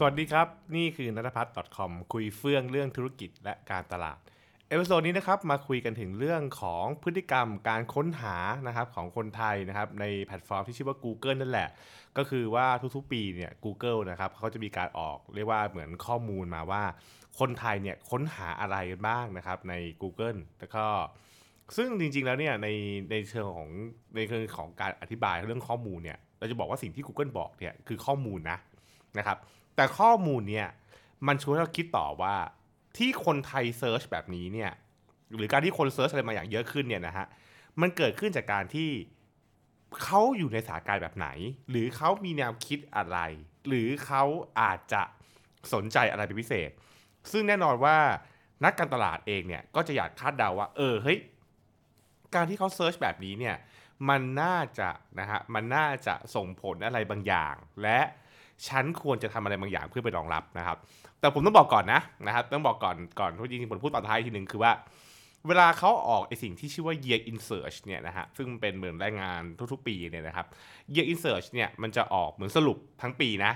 สวัสดีครับ นี่คือณัฐพัชญ์ .com คุยเฟื่องเรื่องธุรกิจและการตลาด episode นี้นะครับมาคุยกันถึงเรื่องของพฤติกรรมการค้นหานะครับของคนไทยนะครับในแพลตฟอร์มที่ชื่อว่า Google นั่นแหละ ก็คือว่าทุกๆปีเนี่ย Google นะครับเขาจะมีการออกเรียกว่าเหมือนข้อมูลมาว่า คนไทยเนี่ยค้นหาอะไรกันบ้างนะครับใน Google แล้วก็ซึ่งจริงๆแล้วเนี่ยในในเชิงของในเชิงของการอธิบายเรื่องข้อมูลเนี่ยเราจะบอกว่าสิ่งที่ Google บอกเนี่ยคือข้อมูลนะนะครับ แต่ข้อมูลเนี่ยมันชวนเราคิดต่อว่าที่คนไทย search แบบนี้เนี่ยหรือการที่คน search อะไรมาอย่างเยอะขึ้นเนี่ยนะฮะมันเกิดขึ้นจากการที่เขาอยู่ในสถานการณ์แบบไหน หรือเขามีแนวคิดอะไร หรือเขาอาจจะสนใจอะไรเป็นพิเศษ ซึ่งแน่นอนว่านักการตลาดเองเนี่ยก็จะอยากคาดเดาว่า เออเฮ้ยการที่เขา search แบบนี้เนี่ยมันน่าจะนะฮะมันน่าจะส่งผลอะไรบางอย่าง และ ฉันควรจะทำอะไรบางอย่างเพื่อไปรองรับนะครับ แต่ผมต้องบอกก่อนนะนะครับ ต้องบอกก่อนก่อนที่จริงๆผมพูดตอนท้ายทีหนึ่งคือว่า เวลาเขาออกไอสิ่งที่ชื่อว่า year in search เนี่ยนะฮะซึ่งเป็นเหมือนรายงานทุกๆ ปีเนี่ยนะครับ year in search เนี่ยมันจะออกเหมือนสรุปทั้งปีนะ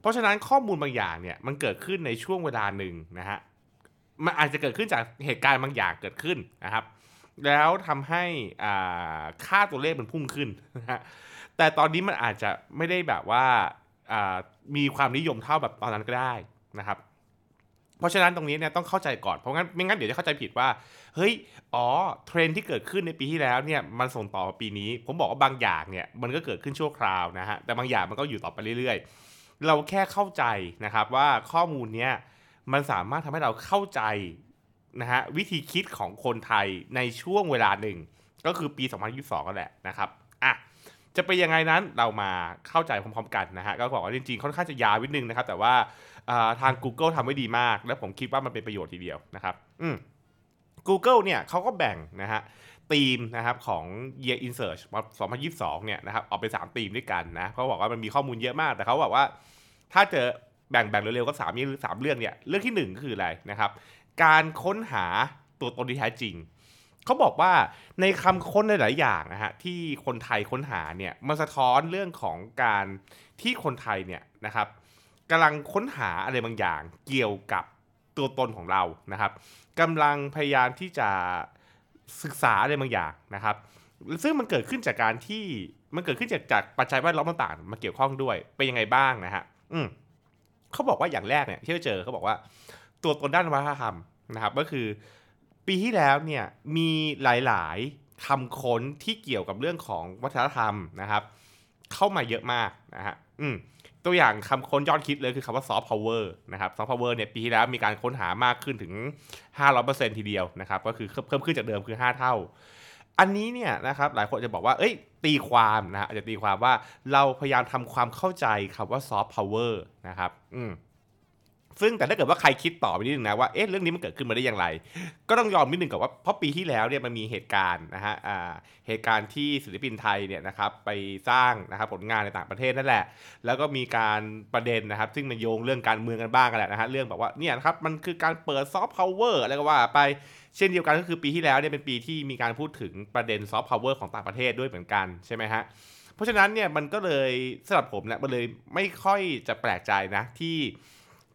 เพราะฉะนั้นข้อมูลบางอย่างเนี่ยมันเกิดขึ้นในช่วงเวลาหนึ่งนะฮะมันอาจจะเกิดขึ้นจากเหตุการณ์บางอย่างเกิดขึ้นนะครับ แล้วทำให้อ่าค่าตัวเลขมันพุ่งขึ้นนะฮะแต่ตอนนี้มันอาจจะไม่ได้แบบว่า มีความนิยมเท่าแบบตอนนั้นก็ได้นะครับเพราะฉะนั้นตรงนี้เนี่ยต้องเข้าใจก่อน เพราะงั้นไม่งั้นเดี๋ยวจะเข้าใจผิดว่า เฮ้ย อ๋อ เทรนที่เกิดขึ้นในปีที่แล้วเนี่ยมันส่งต่อปีนี้ ผมบอกว่าบางอย่างเนี่ยมันก็เกิดขึ้นชั่วคราวนะฮะ แต่บางอย่างมันก็อยู่ต่อไปเรื่อยๆ เราแค่เข้าใจนะครับว่าข้อมูลเนี้ยมันสามารถทำให้เราเข้าใจนะฮะวิธีคิดของคนไทยในช่วงเวลาหนึ่ง ก็คือปี 2022ก็แหละนะครับ อะ จะเป็นยังไงนั้นเรามาเข้าใจพร้อมๆกันนะฮะก็บอกว่าจริงๆค่อนข้างจะยาวนิดนึงนะครับ แต่ว่าทาง Google ทำไว้ดีมาก และผมคิดว่ามันเป็นประโยชน์ทีเดียวนะครับ อืม Google เนี่ยเขาก็แบ่งนะฮะธีมนะครับของ Year in Search 2022 เนี่ยนะครับออกเป็น3ธีมด้วยกันนะเขาบอกว่ามันมีข้อมูลเยอะมากแต่เขาบอกว่า ถ้าเจอแบ่งแบ่งเร็วๆก็3ามหรือสามเรื่องเนี่ยเรื่องที่1ก็คืออะไรนะครับ การค้นหาตัวตนที่แท้จริง เขาบอกว่าในคำค้นหลาย ๆ อย่างนะฮะที่คนไทยค้นหาเนี่ยมันสะท้อนเรื่องของการที่คนไทยเนี่ยนะครับกำลังค้นหาอะไรบางอย่างเกี่ยวกับตัวตนของเรานะครับกำลังพยายามที่จะศึกษาอะไรบางอย่างนะครับ ซึ่งมันเกิดขึ้นจากการที่มันเกิดขึ้นจากจากปัจจัยแวดล้อมต่าง ๆ มาเกี่ยวข้องด้วยเป็นยังไงบ้างนะฮะอืมเขาบอกว่าอย่างแรกเนี่ยที่เราเจอเขาบอกว่า ตัวตนด้านวัฒนธรรมนะครับ ก็คือ ปีที่แล้วเนี่ยมีหลายๆคำค้นที่เกี่ยวกับเรื่องของวัฒนธรรมนะครับ เข้ามาเยอะมากนะฮะอืมตัวอย่างคำค้นยอดฮิตเลยคือคำว่าซอฟต์พาวเวอร์นะครับซอฟต์พาวเวอร์เนี่ยปีที่แล้วมีการค้นหามากขึ้นถึง 500%ทีเดียวนะครับก็คือเพิ่มขึ้นจากเดิมคือ 5 เท่า อันนี้เนี่ยนะครับหลายคนจะบอกว่าเอ้ยตีความนะฮะอาจจะตีความว่าเราพยายามทำความเข้าใจคำว่าซอฟต์พาวเวอร์นะครับอืม ซึ่งแต่ถ้าเกิดว่าใครคิดต่อไปนิดนึงนะว่าเอ๊ะเรื่องนี้มันเกิดขึ้นมาได้อย่างไร ก็ต้องย้อนนิดนึงครับว่าเพราะปีที่แล้วเนี่ยมันมีเหตุการณ์นะฮะอ่าเหตุการณ์ที่ศิลปินไทยเนี่ยนะครับไปสร้างนะครับผลงานในต่างประเทศนั่นแหละ แล้วก็มีการประเด็นนะครับ ซึ่งมันโยงเรื่องการเมืองกันบ้างกันแหละนะฮะเรื่องแบบว่าเนี่ยนะครับมันคือการเปิดซอฟต์พาวเวอร์อะไรก็ว่าไปเช่นเดียวกันก็คือปีที่แล้วเนี่ยเป็นปีที่มีการพูดถึงประเด็นซอฟต์พาวเวอร์ของต่างประเทศด้วยเหมือนกันใช่ไหมฮะเพราะฉะนั้นเนี่ยมันก็เลยสำหรับผมเนี่ยมันเลยไม่ค่อยจะแปลกใจนะที่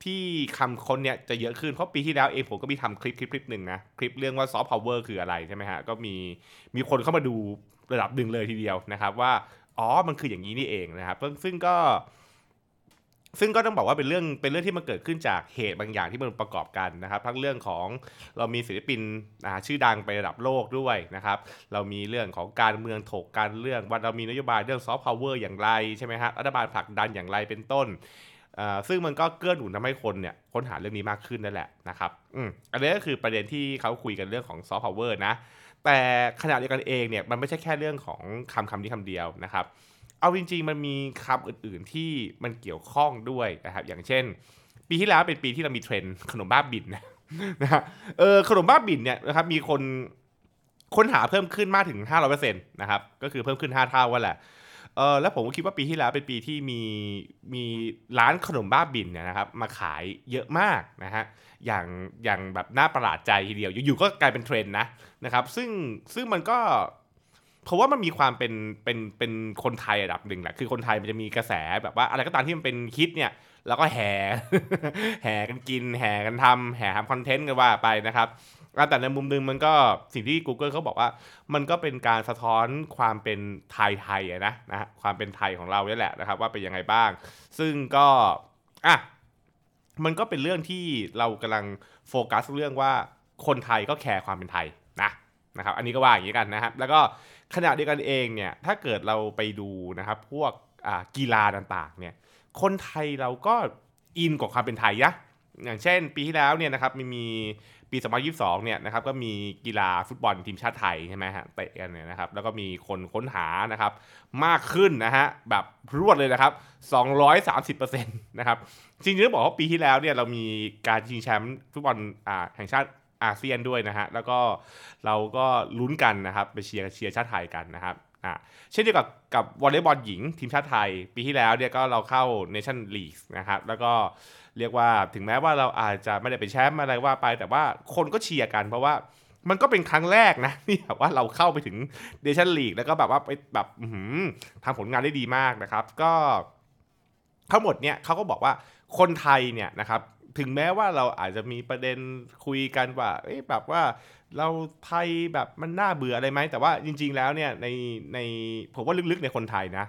ที่คำค้นเนี่ยจะเยอะขึ้น เพราะปีที่แล้วเองผมก็มีทำคลิปคลิปคลิปหนึ่งนะ คลิปเรื่องว่าซอฟต์พาวเวอร์คืออะไรใช่ไหมฮะ ก็มีมีคนเข้ามาดูระดับหนึ่งเลยทีเดียวนะครับว่า อ๋อ มันคืออย่างนี้นี่เองนะครับ ซึ่งก็ ซึ่งก็ต้องบอกว่าเป็นเรื่องเป็นเรื่องที่มันเกิดขึ้นจากเหตุบางอย่างที่มันประกอบกันนะครับ ทั้งเรื่องของเรามีศิลปินชื่อดังไประดับโลกด้วยนะครับ เรามีเรื่องของการเมืองถกการเรื่องว่าเรามีนโยบายเรื่องซอฟต์พาวเวอร์อย่างไรใช่ไหมฮะรัฐบาลผลักดันอย่างไรเป็นต้น ซึ่งมันก็เกื้อหนุนทำให้คนเนี่ยค้นหาเรื่องนี้มากขึ้นนั่นแหละนะครับอืมอันนี้ก็คือประเด็นที่เขาคุยกันเรื่องของซอฟต์พาวเวอร์นะ แต่ขณะเดียวกันเองเนี่ยมันไม่ใช่แค่เรื่องของคำคำนี้คำเดียวนะครับ เอาจริงๆมันมีคำอื่นๆที่มันเกี่ยวข้องด้วยนะครับ อย่างเช่น ปีที่แล้วเป็นปีที่เรามีเทรนด์ขนมบ้าบินนะฮะเออขนมบ้าบินเนี่ยนะครับมีคนค้นหาเพิ่มขึ้นมากถึง 500%นะครับ ก็คือเพิ่มขึ้น 5 เท่าว่าแหละ เออแล้วผมก็คิดว่าปีที่แล้วเป็นปีที่มีมีร้านขนมบ้าบินเนี่ยนะครับมาขายเยอะมากนะฮะอย่างอย่างแบบน่าประหลาดใจทีเดียวอยู่ๆก็กลายเป็นเทรนด์นะนะครับ ซึ่งซึ่งมันก็เพราะว่ามันมีความเป็นเป็นเป็นคนไทยระดับหนึ่งแหละคือคนไทยมันจะมีกระแสแบบว่าอะไรก็ตามที่มันเป็นฮิตเนี่ยแล้วก็แห่แห่กันกิน แห่กันทำแห่ทำคอนเทนต์กันว่าไปนะครับ แต่ในมุมหนึงมันก็สิ่งที่ Google เขาบอกว่า มันก็เป็นการสะท้อนความเป็นไทยไทยนะนะความเป็นไทยของเราเนี่ยแหละนะครับ ว่าเป็นยังไงบ้าง ซึ่งก็อะมันก็เป็นเรื่องที่เรากำลังโฟกัสเรื่องว่าคนไทยก็แคร์ความเป็นไทยนะนะครับ อันนี้ก็ว่าอย่างนี้กันนะครับ แล้วก็ขณะเดียวกันเองเนี่ยถ้าเกิดเราไปดูนะครับ พวกกีฬาต่างๆเนี่ยคนไทยเราก็อินกับความเป็นไทยนะอย่างเช่น ปีที่แล้วเนี่ยนะครับมีมี ปี 2022 เนี่ยนะครับก็มีกีฬาฟุตบอลทีมชาติไทยใช่ไหมฮะเตะกันเนี่ยนะครับแล้วก็มีคนค้นหานะครับมากขึ้นนะฮะแบบรวดเลยนะครับ 230%นะครับจริงๆต้องบอกว่าปีที่แล้วเนี่ยเรามีการชิงแชมป์ฟุตบอลอ่าแห่งชาติอาเซียนด้วยนะฮะแล้วก็เราก็ลุ้นกันนะครับไปเชียร์เชียร์ชาติไทยกันนะครับ อ่าเช่นเดียวกับกับวอลเลย์บอลหญิงทีมชาติไทย ปีที่แล้วเนี่ยก็เราเข้าเนชั่นลีกนะครับแล้วก็เรียกว่าถึงแม้ว่าเราอาจจะไม่ได้เป็นแชมป์อะไรว่าไป แต่ว่าคนก็เชียร์กันเพราะว่ามันก็เป็นครั้งแรกนะที่แบบว่าเราเข้าไปถึงเนชั่นลีกแล้วก็แบบว่าไปแบบทำผลงานได้ดีมากนะครับ ก็ทั้งหมดเนี่ยเขาก็บอกว่าคนไทยเนี่ยนะครับถึงแม้ว่าเราอาจจะมีประเด็นคุยกันว่าแบบว่า เราไทยแบบมันน่าเบื่ออะไรไหมแต่ว่าจริง ๆ แล้วเนี่ยในในผมว่าลึกๆในคนไทยนะ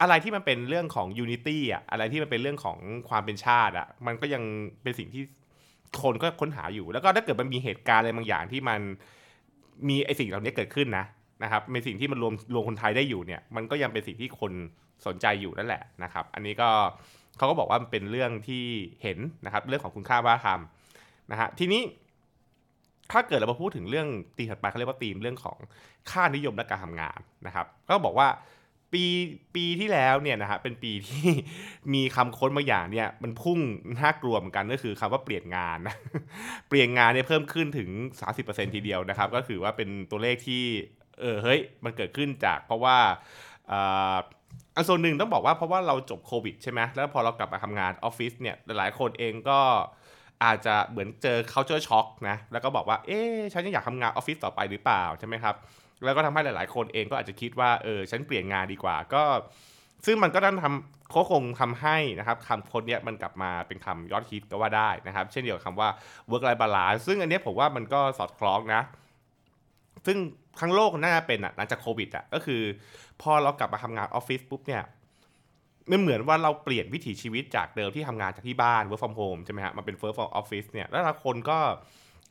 อะไรที่มันเป็นเรื่องของ unity อะอะไรที่มันเป็นเรื่องของความเป็นชาติอะมันก็ยังเป็นสิ่งที่คนก็ค้นหาอยู่ แล้วก็ถ้าเกิดมันมีเหตุการณ์อะไรบางอย่างที่มันมีไอสิ่งเหล่านี้เกิดขึ้นนะนะครับเป็นสิ่งที่มันรวมรวมคนไทยได้อยู่เนี่ย มันก็ยังเป็นสิ่งที่คนสนใจอยู่นั่นแหละนะครับ อันนี้ก็เขาก็บอกว่ามันเป็นเรื่องที่เห็นนะครับ เรื่องของคุณค่าวัฒนธรรมนะฮะทีนี้ ถ้าเกิดเรามาพูดถึงเรื่องตีถัดไปเขาเรียกว่าตีมเรื่องของค่านิยมและการทำงานนะครับก็บอกว่าปีปีที่แล้วเนี่ยนะฮะเป็นปีที่มีคำค้นบางอย่างเนี่ยมันพุ่งน่ากลัวเหมือนกันก็คือคำว่าเปลี่ยนงานนะเปลี่ยนงานเนี่ยเพิ่มขึ้นถึง 30%ทีเดียวนะครับ ก็คือว่าเป็นตัวเลขที่เออเฮ้ยมันเกิดขึ้นจากเพราะว่าอันส่วนหนึ่งต้องบอกว่าเพราะว่าเราจบโควิดใช่ไหมแล้วพอเรากลับมาทำงานออฟฟิศเนี่ยหลายคนเองก็ อาจจะเหมือนเจอ culture shock นะแล้วก็บอกว่าเอ๊ะฉันยังอยากทำงานออฟฟิศต่อไปหรือเปล่าใช่ไหมครับแล้วก็ทำให้หลาย ๆ คนเองก็อาจจะคิดว่าเออฉันเปลี่ยนงานดีกว่าก็ ซึ่งมันก็ต้องทำเขาคงทำให้นะครับคำคนนี้มันกลับมาเป็นคำยอดฮิตก็ว่าได้นะครับ เช่นเดียวกับคำว่า work life balance ซึ่งอันนี้ผมว่ามันก็สอดคล้องนะ ซึ่งทั้งโลกน่าจะเป็นอะหลังจากโควิดอะก็คือ พอเรากลับมาทำงานออฟฟิศปุ๊บเนี่ย มันเหมือนว่าเราเปลี่ยนวิถีชีวิตจากเดิมที่ทำงานจากที่บ้าน work from home ใช่ไหมฮะมาเป็น work from office เนี่ยแล้วคนก็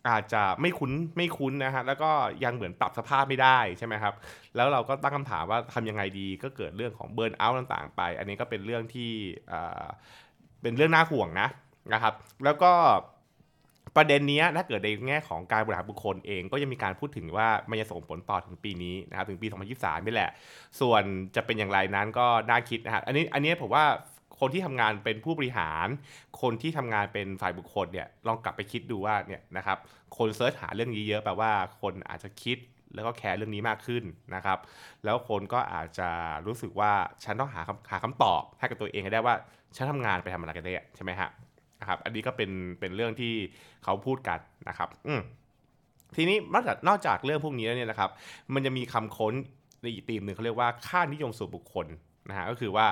อาจจะไม่คุ้นไม่คุ้นนะฮะแล้วก็ยังเหมือนปรับสภาพไม่ได้ใช่ไหมครับ แล้วเราก็ตั้งคำถามว่าทำยังไงดีก็เกิดเรื่องของเบิร์นเอาท์ต่างๆ ไป อันนี้ก็เป็นเรื่องที่เป็นเรื่องน่าห่วงนะนะครับ แล้วก็ ประเด็นนี้ถ้าเกิดในแง่ของการบริหารบุคคลเองก็ยังมีการพูดถึงว่ามันจะส่งผลต่อถึงปีนี้นะครับถึงปี 2023นี่แหละ ส่วนจะเป็นอย่างไรนั้นก็น่าคิดนะครับอันนี้อันนี้ผมว่าคนที่ทำงานเป็นผู้บริหาร คนที่ทำงานเป็นฝ่ายบุคคลเนี่ยลองกลับไปคิดดูว่าเนี่ยนะครับคนเซิร์ชหาเรื่องนี้เยอะแปลว่าคนอาจจะคิดแล้วก็แคร์เรื่องนี้มากขึ้นนะครับ แล้วคนก็อาจจะรู้สึกว่าฉันต้องหาคำหาคำตอบให้กับตัวเองให้ได้ว่าฉันทำงานไปทำอะไรกันเนี่ยใช่ไหมฮะ นะครับ อันนี้ก็เป็นเป็นเรื่องที่เขาพูดกันนะครับ อืทีนี้นอกจากนอกจากเรื่องพวกนี้แล้วเนี่ยนะครับ มันจะมีคำค้นในอีกตีมหนึ่งเขาเรียกว่าค่านิยมส่วนบุคคลนะฮะก็คือว่า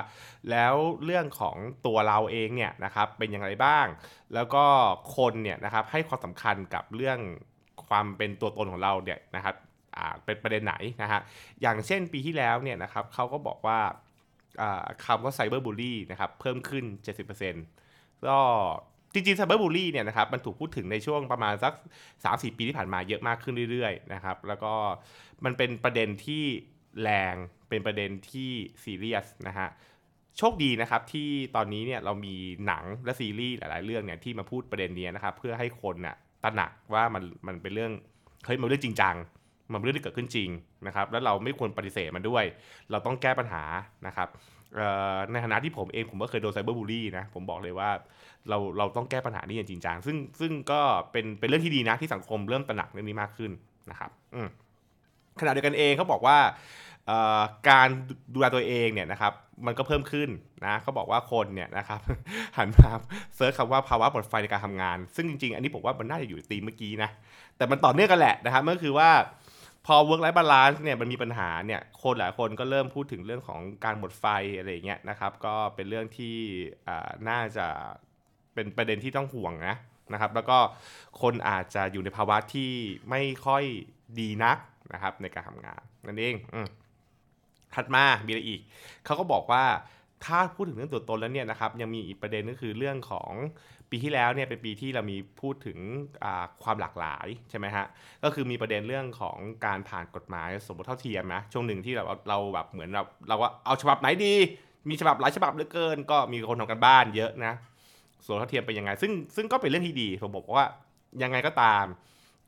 แล้วเรื่องของตัวเราเองเนี่ยนะครับเป็นอย่างไรบ้าง แล้วก็คนเนี่ยนะครับให้ความสำคัญกับเรื่องความเป็นตัวตนของเราเนี่ยนะครับเป็นประเด็นไหนนะฮะอย่างเช่นปีที่แล้วเนี่ยนะครับเขาก็บอกว่าคำว่าไซเบอร์บูลลี่นะครับเพิ่มขึ้น 70% ก็จริงๆไซเบอร์บูลลี่เนี่ยนะครับมันถูกพูดถึงในช่วงประมาณสัก 3-4 ปีที่ผ่านมาเยอะมากขึ้นเรื่อยๆนะครับแล้วก็มันเป็นประเด็นที่แรงเป็นประเด็นที่ซีเรียสนะฮะโชคดีนะครับที่ตอนนี้เนี่ยเรามีหนังและซีรีส์หลายๆเรื่องเนี่ยที่มาพูดประเด็นนี้นะครับเพื่อให้คนน่ะตระหนักว่ามันมันเป็นเรื่องเฮ้ยมันเรื่องจริงจังมันเป็นเรื่องที่เกิดขึ้นจริงนะครับแล้วเราไม่ควรปฏิเสธมันด้วย เราต้องแก้ปัญหานะครับ ในฐานะที่ผมเองผมก็เคยโดนไซเบอร์บูลลี่นะผมบอกเลยว่าเราเราต้องแก้ปัญหานี้อย่างจริงจังซึ่งซึ่งก็เป็นเป็นเรื่องที่ดีนะที่สังคมเริ่มตระหนักเรื่องนี้มากขึ้นนะครับขณะเดียวกันเองเขาบอกว่าการดูแลตัวเองเนี่ยนะครับมันก็เพิ่มขึ้นนะเขาบอกว่าคนเนี่ยนะครับหันมาเซิร์ชคำว่าภาวะหมดไฟในการทำงาน ซึ่งจริงๆ อันนี้ผมว่ามันน่าจะอยู่ตีเมื่อกี้นะแต่มันต่อเนื่องกันแหละนะครับเมื่อคือว่า พอ work life balance เนี่ยมันมีปัญหาเนี่ยคนหลายคนก็เริ่มพูดถึงเรื่องของการหมดไฟอะไรเงี้ยนะครับก็เป็นเรื่องที่น่าจะเป็นประเด็นที่ต้องห่วงนะนะครับแล้วก็คนอาจจะอยู่ในภาวะที่ไม่ค่อยดีนักนะครับในการทำงานนั่นเองอถัดมามีอะไรอีกเขาก็บอกว่าถ้าพูดถึงเรื่องตัวตนแล้วเนี่ยนะครับยังมีอีกประเด็นก็คือเรื่องของ ปีที่แล้วเนี่ยเป็นปีที่เรามีพูดถึงความหลากหลายใช่ไหมฮะก็คือมีประเด็นเรื่องของการผ่านกฎหมายสมรสเท่าเทียมนะช่วงหนึ่งที่เราเราแบบเหมือนเราเราว่าเอาฉบับไหนดี มีฉบับหลายฉบับเหลือเกิน ก็มีคนทำกันบ้านเยอะนะสมรสเท่าเทียมเป็นยังไง ซึ่งซึ่งก็เป็นเรื่องที่ดีผมบอกว่ายังไงก็ตาม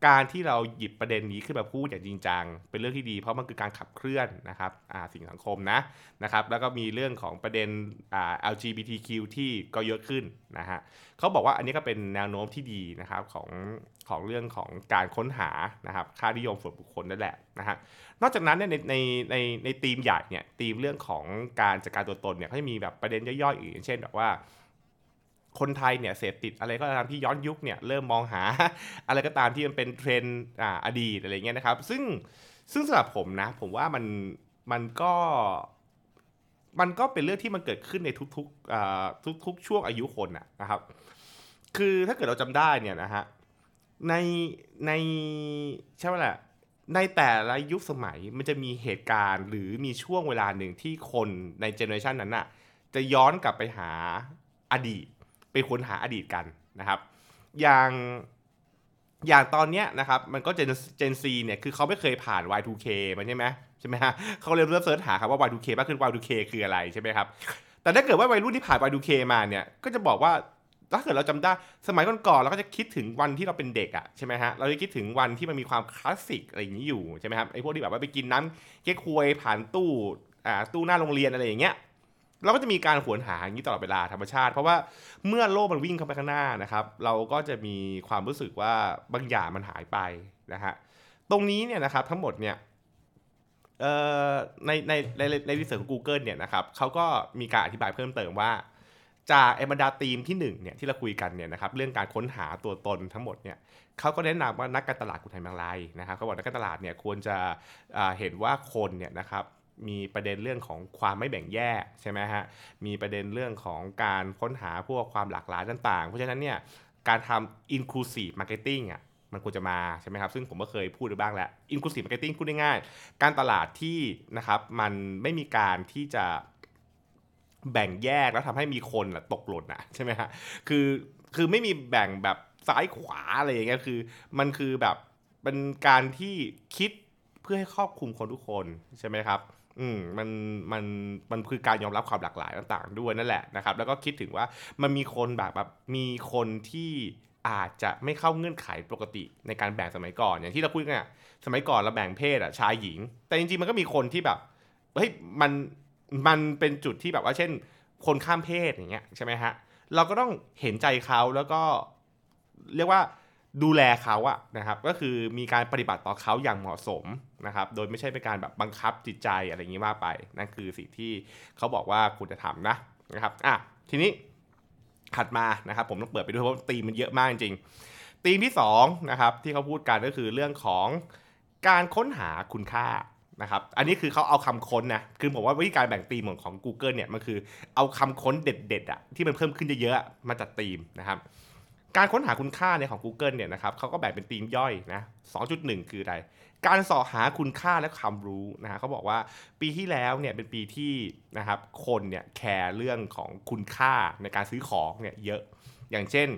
การที่เราหยิบประเด็นนี้ขึ้นมาพูดอย่างจริงจัง เป็นเรื่องที่ดี เพราะมันคือการขับเคลื่อนนะครับสิ่งสังคมนะนะครับแล้วก็มีเรื่องของประเด็น LGBTQ ที่ก็เยอะขึ้นนะฮะเขาบอกว่าอันนี้ก็เป็นแนวโน้มที่ดีนะครับของของเรื่องของการค้นหานะครับค่านิยมส่วนบุคคลนั่นแหละนะฮะนอกจากนั้นเนี่ยในในในในธีมใหญ่เนี่ยธีมเรื่องของการจัดการตัวตนเนี่ยเขาจะมีแบบประเด็นย่อยๆอื่นเช่นแบบว่า คนไทยเนี่ยเสพติดอะไรก็ตามที่ย้อนยุคเนี่ยเริ่มมองหา อะไรก็ตามที่มันเป็นเทรนด์อ่าอดีตอะไรเงี้ยนะครับ ซึ่งซึ่งสำหรับผมนะ ผมว่ามันมันก็มันก็เป็นเรื่องที่มันเกิดขึ้นในทุกๆอ่าทุกๆ ช่วงอายุคนนะครับ คือถ้าเกิดเราจำได้เนี่ยนะฮะในในใช่ไหมล่ะในแต่ละยุคสมัยมันจะมีเหตุการณ์หรือมีช่วงเวลาหนึ่งที่คนในเจเนอเรชันนั้นน่ะจะย้อนกลับไปหาอดีต ไปค้นหาอดีตกันนะครับ อย่างอย่างตอนเนี้ยนะครับมันก็เจนเจนซีเนี่ยคือเขาไม่เคยผ่าน Y2K มันใช่ไหมใช่ไหมฮะเขาเลยเริ่มเสิร์ชหาครับว่า Y2K มากขึ้น Y2K คืออะไรใช่ไหมครับแต่ถ้าเกิดว่าวัยรุ่นที่ผ่าน Y2K มาเนี่ยก็จะบอกว่าถ้าเกิดเราจำได้สมัยก่อนๆเราก็จะคิดถึงวันที่เราเป็นเด็กอะใช่ไหมฮะเราจะคิดถึงวันที่มันมีความคลาสสิกอะไรอย่างนี้อยู่ใช่ไหมครับไอ้พวกที่แบบว่าไปกินน้ำเก๊กฮวยผ่านตู้อ่าตู้หน้าโรงเรียนอะไรอย่างเงี้ย เราก็จะมีการหวนหาอย่างนี้ตลอดเวลาธรรมชาติ เพราะว่าเมื่อโลกมันวิ่งเข้าไปข้างหน้านะครับ เราก็จะมีความรู้สึกว่าบางอย่างมันหายไปนะฮะตรงนี้เนี่ยนะครับทั้งหมดเนี่ยเอ่อในในในในรีเสิร์ชของ Google เนี่ยนะครับเขาก็มีการอธิบายเพิ่มเติมว่า จากไอบรรดาทีมที่1เนี่ยที่เราคุยกันเนี่ยนะครับเรื่องการค้นหาตัวตนทั้งหมดเนี่ยเขาก็แนะนำว่านักการตลาดคุณไทยบางรายนะครับเขาบอกนักการตลาดเนี่ยควรจะเห็นว่าคนเนี่ยนะครับ มีประเด็นเรื่องของความไม่แบ่งแยกใช่ไหมฮะ มีประเด็นเรื่องของการค้นหาพวกความหลากหลายต่างๆ เพราะฉะนั้นเนี่ยการทำ inclusive marketing อะมันควรจะมาใช่ไหมครับ ซึ่งผมก็เคยพูดไปบ้างแล้ว inclusive marketing พูดง่ายๆการตลาดที่นะครับมันไม่มีการที่จะแบ่งแยกแล้วทำให้มีคนอะตกหล่นอะใช่ไหมฮะคือคือไม่มีแบ่งแบบซ้ายขวาอะไรอย่างเงี้ยคือ มันคือแบบเป็นการที่คิดเพื่อให้ครอบคลุมคนทุกคนใช่ไหมครับ อืมมันมันมันคือการยอมรับความหลากหลายต่างๆ ด้วยนั่นแหละนะครับ แล้วก็คิดถึงว่ามันมีคนแบบแบบมีคนที่อาจจะไม่เข้าเงื่อนไขปกติในการแบ่งสมัยก่อน อย่างที่เราพูดกันอะสมัยก่อนเราแบ่งเพศอะชายหญิง แต่จริงๆมันก็มีคนที่แบบเฮ้ยมันมันเป็นจุดที่แบบว่าเช่น คนข้ามเพศอย่างเงี้ยใช่ไหมฮะเราก็ต้องเห็นใจเขาแล้วก็เรียกว่า ดูแลเขาอะนะครับก็คือมีการปฏิบัติต่อเขาอย่างเหมาะสมนะครับโดยไม่ใช่เป็นการแบบบังคับจิตใจอะไรอย่างนี้ว่าไปนั่นคือสิ่งที่เขาบอกว่าคุณจะทำนะนะครับอะทีนี้ถัดมานะครับผมต้องเปิดไปด้วยเพราะตีมมันเยอะมากจริงตีมที่สองนะครับที่เขาพูดกันก็คือเรื่องของการค้นหาคุณค่านะครับอันนี้คือเขาเอาคำค้นนะคือผมว่าวิธีการแบ่งธีมของของ Google เนี่ยมันคือเอาคำค้นเด็ดๆอะที่มันเพิ่มขึ้นเยอะๆมาจัดธีมนะครับ การค้นหาคุณค่าในของ Google เนี่ยนะครับเขาก็แบ่งเป็นธีมย่อยนะ 2.1 คืออะไร การสอหาคุณค่าและความรู้นะฮะเขาบอกว่าปีที่แล้วเนี่ยเป็นปีที่นะครับคนเนี่ยแคร์เรื่องของคุณค่าในการซื้อของเนี่ยเยอะ อย่างเช่น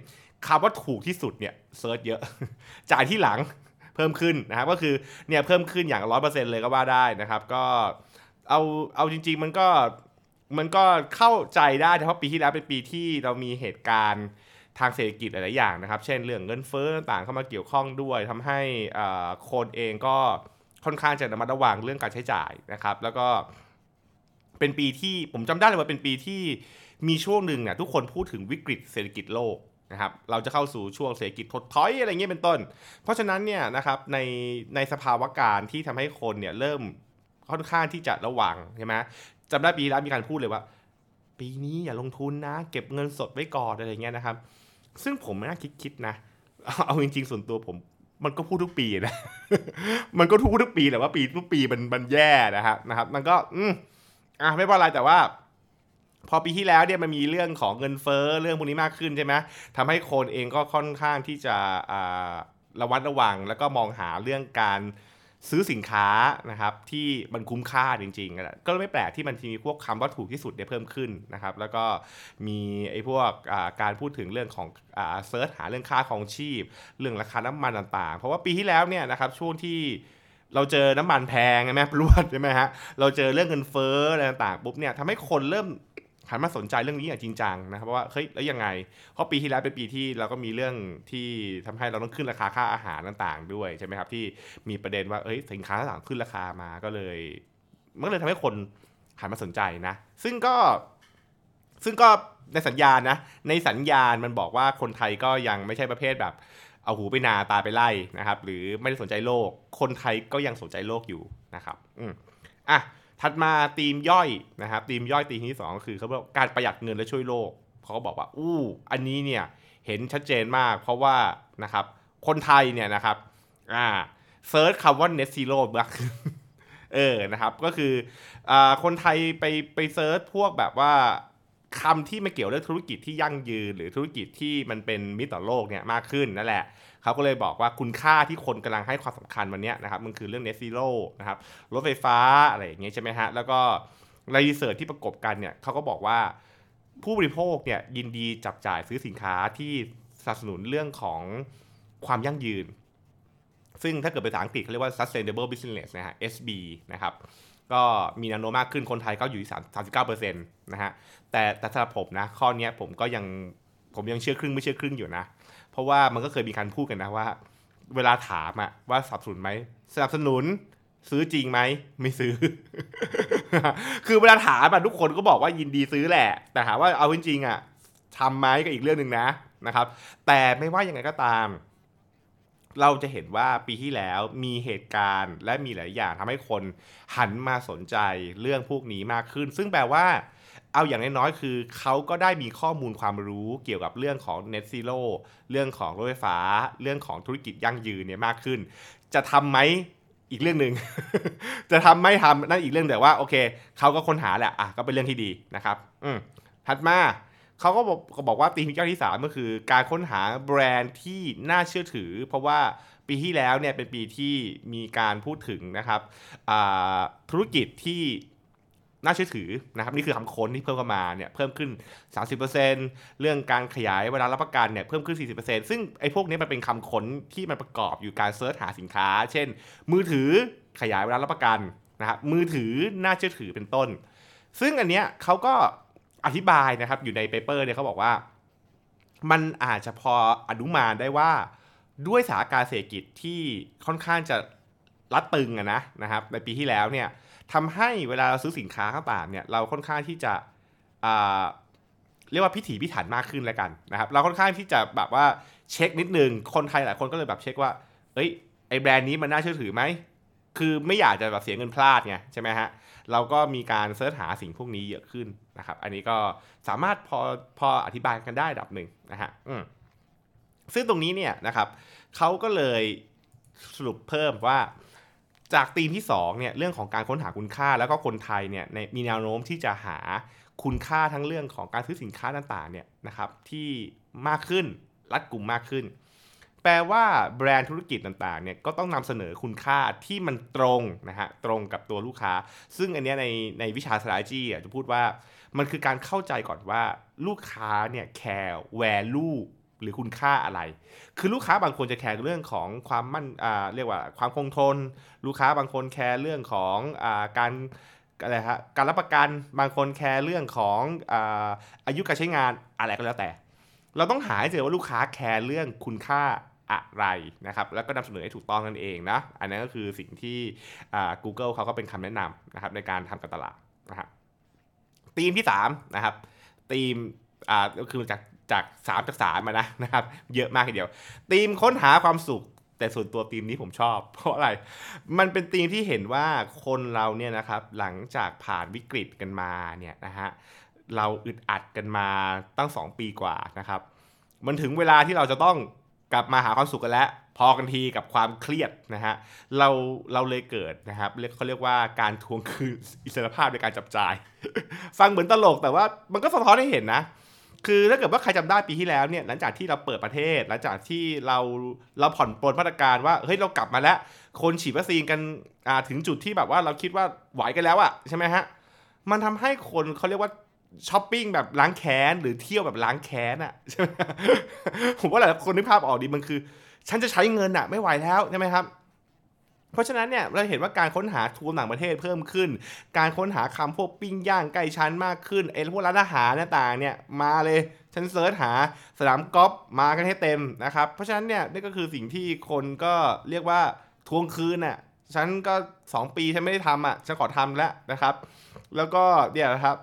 คำว่าถูกที่สุดเนี่ยเซิร์ชเยอะ จ่ายที่หลังเพิ่มขึ้นนะครับก็คือเนี่ยเพิ่มขึ้นอย่างร้อยเปอร์เซ็นต์เลยก็ว่าได้นะครับ ก็เอาเอาจริง ๆ มันก็มันก็เข้าใจได้เพราะปีที่แล้วเป็นปีที่เรามีเหตุการณ์ ทางเศรษฐกิจหลาย ๆ อย่างนะครับ เช่นเรื่องเงินเฟ้อต่าง ๆ เข้ามาเกี่ยวข้องด้วยทำให้คนเองก็ค่อนข้างจะระมัดระวังเรื่องการใช้จ่ายนะครับ แล้วก็เป็นปีที่ผมจำได้เลยว่าเป็นปีที่มีช่วงหนึ่งเนี่ยทุกคนพูดถึงวิกฤตเศรษฐกิจโลกนะครับ เราจะเข้าสู่ช่วงเศรษฐกิจถดถอยอะไรเงี้ยเป็นต้น เพราะฉะนั้นเนี่ยนะครับในในสภาวะการที่ทำให้คนเนี่ยเริ่มค่อนข้างที่จะระวังใช่ไหมจำได้ปีแล้วมีการพูดเลยว่า ปีนี้อย่าลงทุนนะ เก็บเงินสดไว้ก่อนอะไรเงี้ยนะครับ ซึ่งผมน่าคิดๆนะ เอาจริงๆ ส่วนตัวผมมันก็พูดทุกปีนะ มันก็ทุกทุกปีแต่ว่าปีทุกปีมันมันแย่นะครับนะครับ มันก็อืมอะไม่เป็นไรแต่ว่า พอปีที่แล้วเนี่ยมันมีเรื่องของเงินเฟ้อเรื่องพวกนี้มากขึ้นใช่ไหมทำให้คนเองก็ค่อนข้างที่จะอ่าระวัดระวัง แล้วก็มองหาเรื่องการ ซื้อสินค้านะครับที่มันคุ้มค่าจริงๆ ก็ไม่แปลกที่มันมีพวกคำว่าถูกที่สุดเนี่ยเพิ่มขึ้นนะครับ แล้วก็มีไอ้พวกการพูดถึงเรื่องของเซิร์ชหาเรื่องค่าของชีพ เรื่องราคาน้ำมันต่างๆ เพราะว่าปีที่แล้วเนี่ยนะครับช่วงที่เราเจอน้ำมันแพงใช่ไหมรวดใช่ไหมฮะเราเจอเรื่องเงินเฟ้ออะไรต่างๆปุ๊บเนี่ยทำให้คนเริ่ม หันมาสนใจเรื่องนี้อย่างจริงจังนะครับว่าเฮ้ยแล้วยังไง เพราะปีที่แล้วเป็นปีที่เราก็มีเรื่องที่ทำให้เราต้องขึ้นราคาค่าอาหารต่างๆ ด้วยใช่ไหมครับที่มีประเด็นว่าเอ้ยสินค้าต่างขึ้นราคามาก็เลยมันเลยทำให้คนหันมาสนใจนะ ซึ่งก็ซึ่งก็ในสัญญาณนะในสัญญาณมันบอกว่าคนไทยก็ยังไม่ใช่ประเภทแบบเอาหูไปนาตาไปไล่นะครับ หรือไม่ได้สนใจโลก คนไทยก็ยังสนใจโลกอยู่นะครับ อืมอะ ถัดมาธีมย่อยนะครับธีมย่อยธีมที่2ก็คือเขาบอกการประหยัดเงินและช่วยโลกเขาก็บอกว่าอู้อันนี้เนี่ยเห็นชัดเจนมาก เพราะว่านะครับคนไทยเนี่ยนะครับอ่า search คำว่า net zero บ้างเออนะครับก็คืออ่าคนไทยไปไป search พวกแบบว่าคำที่มาเกี่ยวเรื่องธุรกิจที่ยั่งยืน หรือธุรกิจที่มันเป็นมิตรต่อโลกเนี่ยมากขึ้นนั่นแหละ เขาก็เลยบอกว่าคุณค่าที่คนกำลังให้ความสำคัญวันนี้นะครับมันคือเรื่อง net zero นะครับรถไฟฟ้าอะไรอย่างเงี้ยใช่ไหมฮะแล้วก็รีเสิร์ชที่ประกบกันเนี่ยเขาก็บอกว่าผู้บริโภคเนี่ยยินดีจับจ่ายซื้อสินค้าที่สนับสนุนเรื่องของความยั่งยืน ซึ่งถ้าเกิดเป็นภาษาอังกฤษเขาเรียกว่า sustainable business นะฮะ SB นะครับก็มีแนวโน้มมากขึ้นคนไทยก็อยู่ที่สามสิบเก้าเปอร์เซ็นต์นะฮะแต่แต่สำหรับผมนะข้อนี้ผมก็ยังผมยังเชื่อครึ่งไม่เชื่อครึ่งอยู่นะ เพราะว่ามันก็เคยมีการพูดกันนะว่า เวลาถามอะว่าสนับสนุนไหมสนับสนุนซื้อจริงไหมไม่ซื้อ คือเวลาถามอะทุกคนก็บอกว่ายินดีซื้อแหละ แต่ถามว่าเอาจริงๆอะทำไหมก็อีกเรื่องหนึ่งนะนะครับ แต่ไม่ว่ายังไงก็ตาม เราจะเห็นว่าปีที่แล้วมีเหตุการณ์ และมีหลายอย่างทำให้คนหันมาสนใจเรื่องพวกนี้มากขึ้น ซึ่งแปลว่า เอาอย่างน้อยๆคือเขาก็ได้มีข้อมูลความรู้เกี่ยวกับเรื่องของ Net Zero เรื่องของรถไฟฟ้า เรื่องของธุรกิจยั่งยืนเนี่ยมากขึ้น จะทำไหมอีกเรื่องหนึ่ง จะทำไม่ทำนั่นอีกเรื่องแต่ว่าโอเคเขาก็ค้นหาแหละอะก็เป็นเรื่องที่ดีนะครับ อืมถัดมาเขาก็บอกบอกว่าปีที่ที่สามก็คือการค้นหาแบรนด์ที่น่าเชื่อถือ เพราะว่าปีที่แล้วเนี่ยเป็นปีที่มีการพูดถึงนะครับธุรกิจที่ น่าเชื่อถือนะครับนี่คือคำค้นที่เพิ่มเข้ามาเนี่ยเพิ่มขึ้น 30%เรื่องการขยายเวลารับประกันเนี่ยเพิ่มขึ้น 40%ซึ่งไอ้พวกนี้มันเป็นคำค้นที่มันประกอบอยู่การ search หาสินค้า เช่น มือถือขยายเวลารับประกันนะครับมือถือน่าเชื่อถือเป็นต้น ซึ่งอันเนี้ยเขาก็อธิบายนะครับอยู่ใน paper เนี่ยเขาบอกว่า มันอาจจะพออนุมานได้ว่าด้วยสถานการณ์เศรษฐกิจที่ค่อนข้างจะรัดตึงอะนะนะครับในปีที่แล้วเนี่ย ทำให้เวลาเราซื้อสินค้าต่างเนี่ยเราค่อนข้างที่จะเรียกว่าพิถีพิถันมากขึ้นแล้วกันนะครับ เราค่อนข้างที่จะแบบว่าเช็คนิดนึงคนไทยหลายคนก็เลยแบบเช็คว่าเอ้ยไอแบรนด์นี้มันน่าเชื่อถือไหมคือไม่อยากจะแบบเสียเงินพลาดไงใช่ไหมฮะเราก็มีการเสิร์ชหาสิ่งพวกนี้เยอะขึ้นนะครับ อันนี้ก็สามารถพอพออธิบายกันได้ดับหนึ่งนะฮะซึ่งตรงนี้เนี่ยนะครับเขาก็เลยสรุปเพิ่มว่า จากธีมที่2เนี่ยเรื่องของการค้นหาคุณค่าแล้วก็คนไทยเนี่ยในมีแนวโน้มที่จะหาคุณค่าทั้งเรื่องของการซื้อสินค้าต่างๆเนี่ยนะครับที่มากขึ้นรัดกลุ่มมากขึ้น แปลว่าแบรนด์ธุรกิจต่างๆเนี่ยก็ต้องนำเสนอคุณค่าที่มันตรงนะฮะตรงกับตัวลูกค้า ซึ่งอันนี้ในในวิชา strategy อะจะพูดว่ามันคือการเข้าใจก่อนว่าลูกค้าเนี่ยแคร์ value หรือคุณค่าอะไร คือลูกค้าบางคนจะแคร์เรื่องของความมั่นอ่าเรียกว่าความคงทน ลูกค้าบางคนแคร์เรื่องของอ่าการอะไรฮะการรับประกันบางคนแคร์เรื่องของอาอายุการใช้งานอะไรก็แล้วแต่ เราต้องหาให้เจอว่าลูกค้าแคร์เรื่องคุณค่าอะไรนะครับแล้วก็นำเสนอให้ถูกต้องนั่นเองนะอันนั้นก็คือสิ่งที่ Google เขาก็เป็นคำแนะนำนะครับในการทำการตลาดนะครับธีมที่3นะครับธีมอ่าก็คือจาก จากสามจากสามมานะนะครับ เยอะมากทีเดียวธีมค้นหาความสุข แต่ส่วนตัวธีมนี้ผมชอบ เพราะอะไร มันเป็นธีมที่เห็นว่าคนเราเนี่ยนะครับหลังจากผ่านวิกฤตกันมาเนี่ยนะฮะเราอึดอัดกันมาตั้ง 2 ปีกว่านะครับ มันถึงเวลาที่เราจะต้องกลับมาหาความสุขกันแล้ว พอกันทีกับความเครียดนะฮะเราเราเลยเกิดนะครับเขาเรียกว่าการทวงคืนอิสรภาพในการจับจ่าย ฟังเหมือนตลกแต่ว่ามันก็สะท้อนให้เห็นนะ คือถ้าเกิดว่าใครจำได้ปีที่แล้วเนี่ยหลังจากที่เราเปิดประเทศ หลังจากที่เราเราผ่อนปลนมาตรการว่าเฮ้ยเรากลับมาแล้ว คนฉีดวัคซีนกันอ่าถึงจุดที่แบบว่าเราคิดว่าไหวกันแล้วอะใช่ไหมฮะมันทำให้คนเขาเรียกว่าช้อปปิ้งแบบล้างแค้นหรือเที่ยวแบบล้างแค้นอะใช่ไหมผมว่าหลายคนนึกภาพออกดีมันคือ ฉันจะใช้เงินอะไม่ไหวแล้วใช่ไหมครับ เพราะฉะนั้นเนี่ยเราเห็นว่าการค้นหาทัวร์ต่างประเทศเพิ่มขึ้น การค้นหาคำพวกปิ้งย่างใกล้ชั้นมากขึ้นไอ้พวกร้านอาหารต่างเนี่ยมาเลยฉันเซิร์ชหาสนามกอล์ฟมากันให้เต็มนะครับเพราะฉะนั้นเนี่ยนี่ก็คือสิ่งที่คนก็เรียกว่าทวงคืนอะฉันก็ 2 ปีฉันไม่ได้ทำอะฉันขอทำแล้วนะครับ แล้วก็เนี่ยนะครับ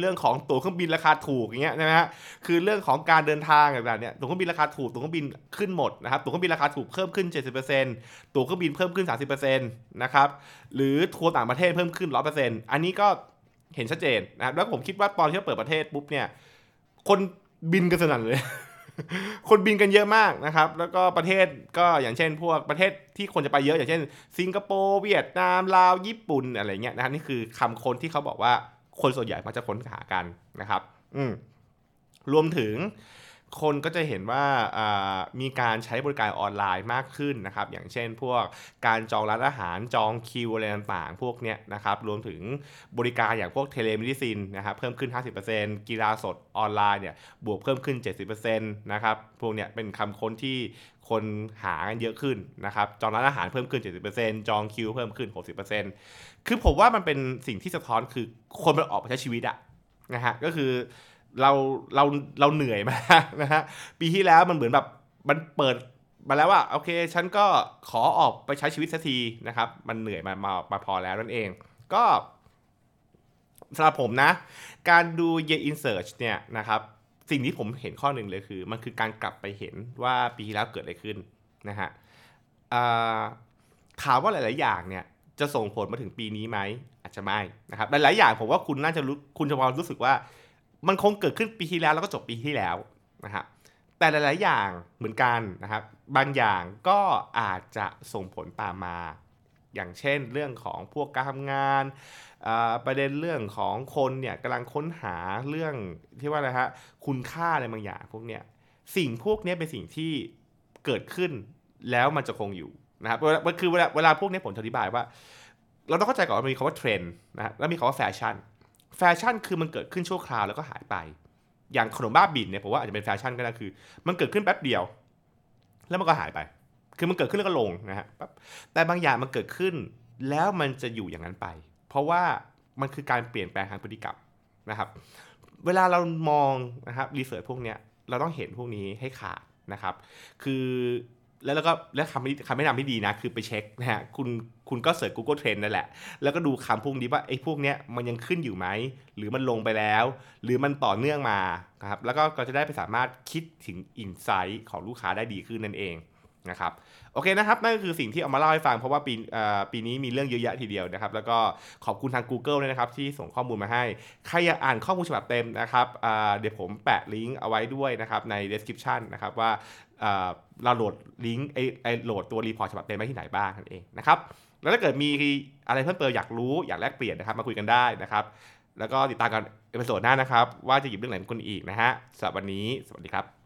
เรื่องของตั๋วเครื่องบินราคาถูกอย่างเงี้ยนะฮะ คือเรื่องของการเดินทางแบบเนี้ยตั๋วเครื่องบินราคาถูกตั๋วเครื่องบินขึ้นหมดนะครับ ตั๋วเครื่องบินราคาถูกเพิ่มขึ้น 70%ตั๋วเครื่องบินเพิ่มขึ้น 30%นะครับ หรือทัวร์ต่างประเทศเพิ่มขึ้น 100%อันนี้ก็เห็นชัดเจนนะครับ แล้วผมคิดว่าตอนที่เราเปิดประเทศปุ๊บเนี่ย คนบินกันสนั่นเลย คนบินกันเยอะมากนะครับ แล้วก็ประเทศก็อย่างเช่น พวกประเทศที่คนจะไปเยอะอย่างเช่น สิงคโปร์ เวียดนาม ลาว ญี่ปุ่นอะไรเงี้ยนะนี่คือคำคนที่เขาบอกว่า คนส่วนใหญ่มักจะค้นหากันนะครับ อืมรวมถึงคนก็จะเห็นว่าอ่ามีการใช้บริการออนไลน์มากขึ้นนะครับ อย่างเช่นพวกการจองร้านอาหารจองคิวอะไรต่างๆ พวกเนี้ยนะครับ รวมถึงบริการอย่างพวกเทเลมิดิซินนะครับ เพิ่มขึ้น 50%กีฬาสดออนไลน์เนี่ยบวกเพิ่มขึ้น 70%นะครับ พวกเนี้ยเป็นคำค้นที่คนหากันเยอะขึ้นนะครับ จองร้านอาหารเพิ่มขึ้น 70%จองคิวเพิ่มขึ้น 60% คือผมว่ามันเป็นสิ่งที่สะท้อนคือคนมันออกไปใช้ชีวิตอะนะฮะก็คือเราเราเราเหนื่อยมานะฮะปีที่แล้วมันเหมือนแบบมันเปิดมาแล้วว่าโอเค ฉันก็ขอออกไปใช้ชีวิตสักทีนะครับ มันเหนื่อยมามามาพอแล้วนั่นเอง ก็สำหรับผมนะ การดู Year in Search เนี่ยนะครับ สิ่งที่ผมเห็นข้อหนึ่งเลยคือ มันคือการกลับไปเห็นว่าปีที่แล้วเกิดอะไรขึ้นนะฮะถามว่าหลาย ๆ อย่างเนี่ย จะส่งผลมาถึงปีนี้ไหมอาจจะไม่นะครับหลายๆอย่างผมว่าคุณน่าจะรู้คุณจะพอรู้สึกว่า มันคงเกิดขึ้นปีที่แล้วแล้วก็จบปีที่แล้วนะครับแต่หลาย ๆ อย่างเหมือนกันนะครับบางอย่างก็อาจจะส่งผลตามมา อย่างเช่นเรื่องของพวกการทำงานประเด็นเรื่องของคนเนี่ยกำลังค้นหาเรื่องที่ว่าอะไรฮะคุณค่าอะไรบางอย่างพวกเนี้ยสิ่งพวกนี้เป็นสิ่งที่เกิดขึ้นแล้วมันจะคงอยู่ นะครับเวลาคือเวลาเวลาพวกนี้ผมอธิบายว่า เราต้องเข้าใจก่อนว่ามีคำว่าเทรนด์นะแล้วมีคำว่าแฟชั่นแฟชั่นคือมันเกิดขึ้นชั่วคราวแล้วก็หายไป อย่างขนมบ้าบิ่นเนี่ยผมว่าอาจจะเป็นแฟชั่นก็ได้คือ มันเกิดขึ้นแป๊บเดียว แล้วมันก็หายไป คือมันเกิดขึ้นแล้วก็ลงนะฮะปั๊บแต่บางอย่างมันเกิดขึ้น แล้วมันจะอยู่อย่างนั้นไป เพราะว่ามันคือการเปลี่ยนแปลงทางพฤติกรรมนะครับ เวลาเรามองนะครับรีเสิร์ชพวกเนี้ยเราต้องเห็นพวกนี้ให้ขาดนะครับ คือ แล้วแล้วก็แล้วคำนี้คำแนะนำที่ดีนะ คือไปเช็คนะฮะคุณคุณก็เสิร์ช Google Trend นั่นแหละ แล้วก็ดูคำพวกนี้ว่าไอ้พวกเนี้ยมันยังขึ้นอยู่ไหม หรือมันลงไปแล้ว หรือมันต่อเนื่องมาครับแล้วก็ก็จะได้ไปสามารถคิดถึงอินไซต์ของลูกค้าได้ดีขึ้นนั่นเอง นะครับโอเคนะครับนั่นก็คือสิ่งที่เอามาเล่าให้ฟังเพราะว่าปีปีนี้มีเรื่องเยอะแยะทีเดียวนะครับ แล้วก็ขอบคุณทาง Google ด้วยนะครับ ที่ส่งข้อมูลมาให้ ใครอยากอ่านข้อมูลฉบับเต็มนะครับเดี๋ยวผมแปะลิงก์เอาไว้ด้วยนะครับใน description นะครับว่าอ่าเราโหลดลิงก์ไอไอโหลดตัว report ฉบับเต็มไว้ที่ไหนบ้างนั่นเองนะครับแล้วถ้าเกิดมีอะไรเพิ่มเติมอยากรู้อยากแลกเปลี่ยนนะครับมาคุยกันได้นะครับแล้วก็ติดตามกัน episode หน้านะครับว่าจะหยิบเรื่องไหนมาคุยอีกนะฮะสำหรับวันนี้สวัสดีครับ